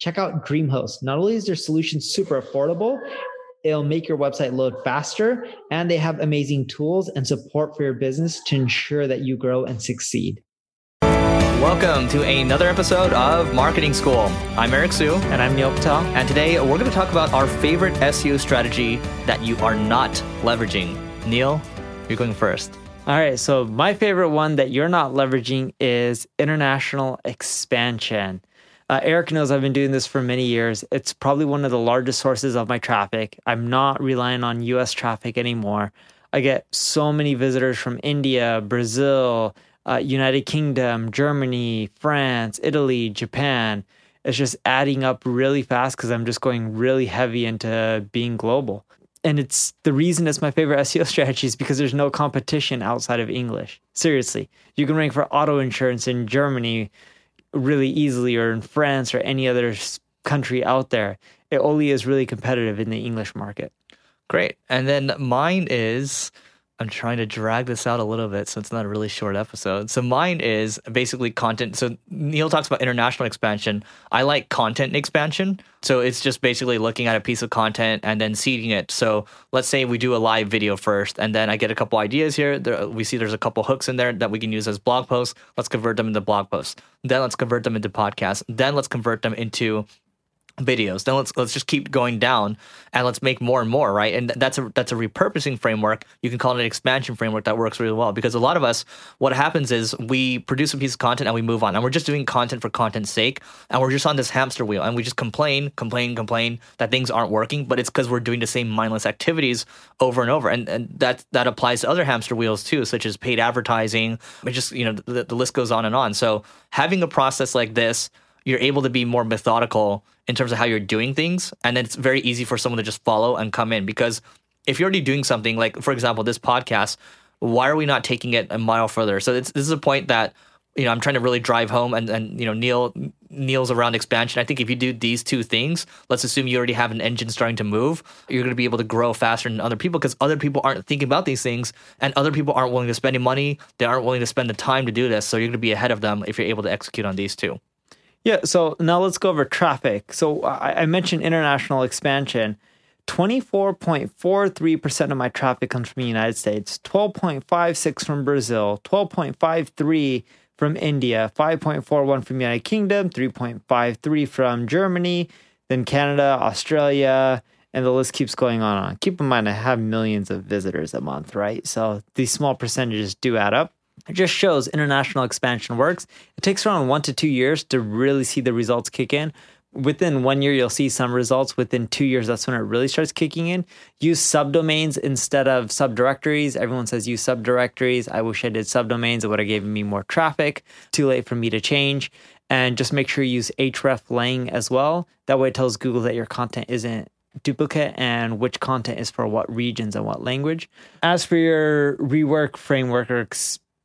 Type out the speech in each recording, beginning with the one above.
Check out DreamHost. Not only is their solution super affordable, it'll make your website load faster, and they have amazing tools and support for your business to ensure that you grow and succeed. Welcome to another episode of Marketing School. I'm Eric Siu. And I'm Neil Patel. And today we're going to talk about our favorite SEO strategy that you are not leveraging. Neil, you're going first. All right. So, my favorite one that you're not leveraging is international expansion. Uh, Eric knows I've been doing this for many years. It's probably one of the largest sources of my traffic. I'm not relying on US traffic anymore. I get so many visitors from India, Brazil, uh, United Kingdom, Germany, France, Italy, Japan. It's just adding up really fast because I'm just going really heavy into being global. And it's the reason it's my favorite SEO strategy is because there's no competition outside of English. Seriously, you can rank for auto insurance in Germany really easily, or in France, or any other country out there. It only is really competitive in the English market. Great. And then mine is I'm trying to drag this out a little bit so it's not a really short episode. So mine is basically content. So Neil talks about international expansion. I like content expansion. So it's just basically looking at a piece of content and then seeding it. So let's say we do a live video first, and then I get a couple ideas here. There, we see there's a couple hooks in there that we can use as blog posts. Let's convert them into blog posts. Then let's convert them into podcasts. Then let's convert them into videos. Then let's let's just keep going down and let's make more and more right? And that's a that's a repurposing framework. You can call it an expansion framework that works really well because a lot of us what happens is we produce a piece of content and we move on and we're just doing content for content's sake and we're just on this hamster wheel and we just complain complain complain that things aren't working but it's because we're doing the same mindless activities over and over. And, and that that applies to other hamster wheels too such as paid advertising. It just you know the, the list goes on and on. So having a process like this you're able to be more methodical in terms of how you're doing things. And then it's very easy for someone to just follow and come in because if you're already doing something, like for example, this podcast, why are we not taking it a mile further? So this is a point that you know I'm trying to really drive home, and and you know Neil Neil's around expansion. I think if you do these two things, let's assume you already have an engine starting to move, you're going to be able to grow faster than other people because other people aren't thinking about these things, and other people aren't willing to spend any money. They aren't willing to spend the time to do this. So you're going to be ahead of them if you're able to execute on these two. Yeah, so now let's go over traffic. So I, I mentioned international expansion. 24.43% of my traffic comes from the United States, 12.56 from Brazil, 12.53 from India, 5.41 from the United Kingdom, 3.53 from Germany, then Canada, Australia, and the list keeps going on and on. Keep in mind I have millions of visitors a month, right? So these small percentages do add up. It just shows international expansion works. It takes around one to two years to really see the results kick in. Within one year, you'll see some results. Within two years, that's when it really starts kicking in. Use subdomains instead of subdirectories. Everyone says use subdirectories. I wish I did subdomains. It would have given me more traffic. Too late for me to change. And just make sure you use href lang as well. That way, it tells Google that your content isn't duplicate and which content is for what regions and what language. As for your rework framework or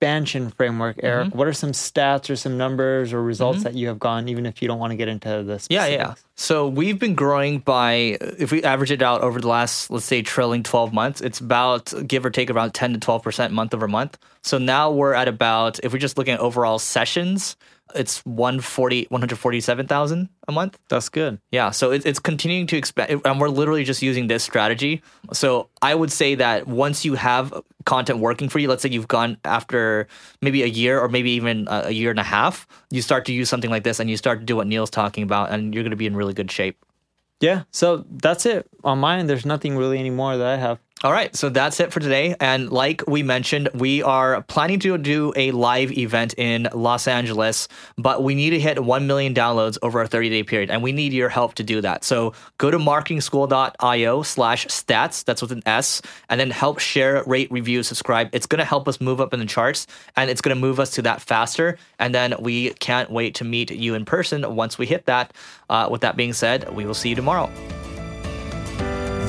expansion framework, Eric, mm-hmm. what are some stats or some numbers or results mm-hmm. that you have gone, even if you don't want to get into this? Yeah, yeah. So we've been growing by, if we average it out over the last, let's say, trailing 12 months, it's about give or take around 10 to 12% month over month. So now we're at about, if we're just looking at overall sessions, it's 140 147,000 a month. That's good. Yeah, so it, it's continuing to expand and we're literally just using this strategy. So I would say that once you have content working for you, let's say you've gone after maybe a year or maybe even a year and a half, you start to use something like this and you start to do what Neil's talking about and you're going to be in really good shape. Yeah, so that's it on mine. There's nothing really anymore that I have. All right, so that's it for today. And like we mentioned, we are planning to do a live event in Los Angeles, but we need to hit 1 million downloads over a 30 day period. And we need your help to do that. So go to marketingschool.io slash stats, that's with an S, and then help share, rate, review, subscribe. It's going to help us move up in the charts and it's going to move us to that faster. And then we can't wait to meet you in person once we hit that. Uh, with that being said, we will see you tomorrow.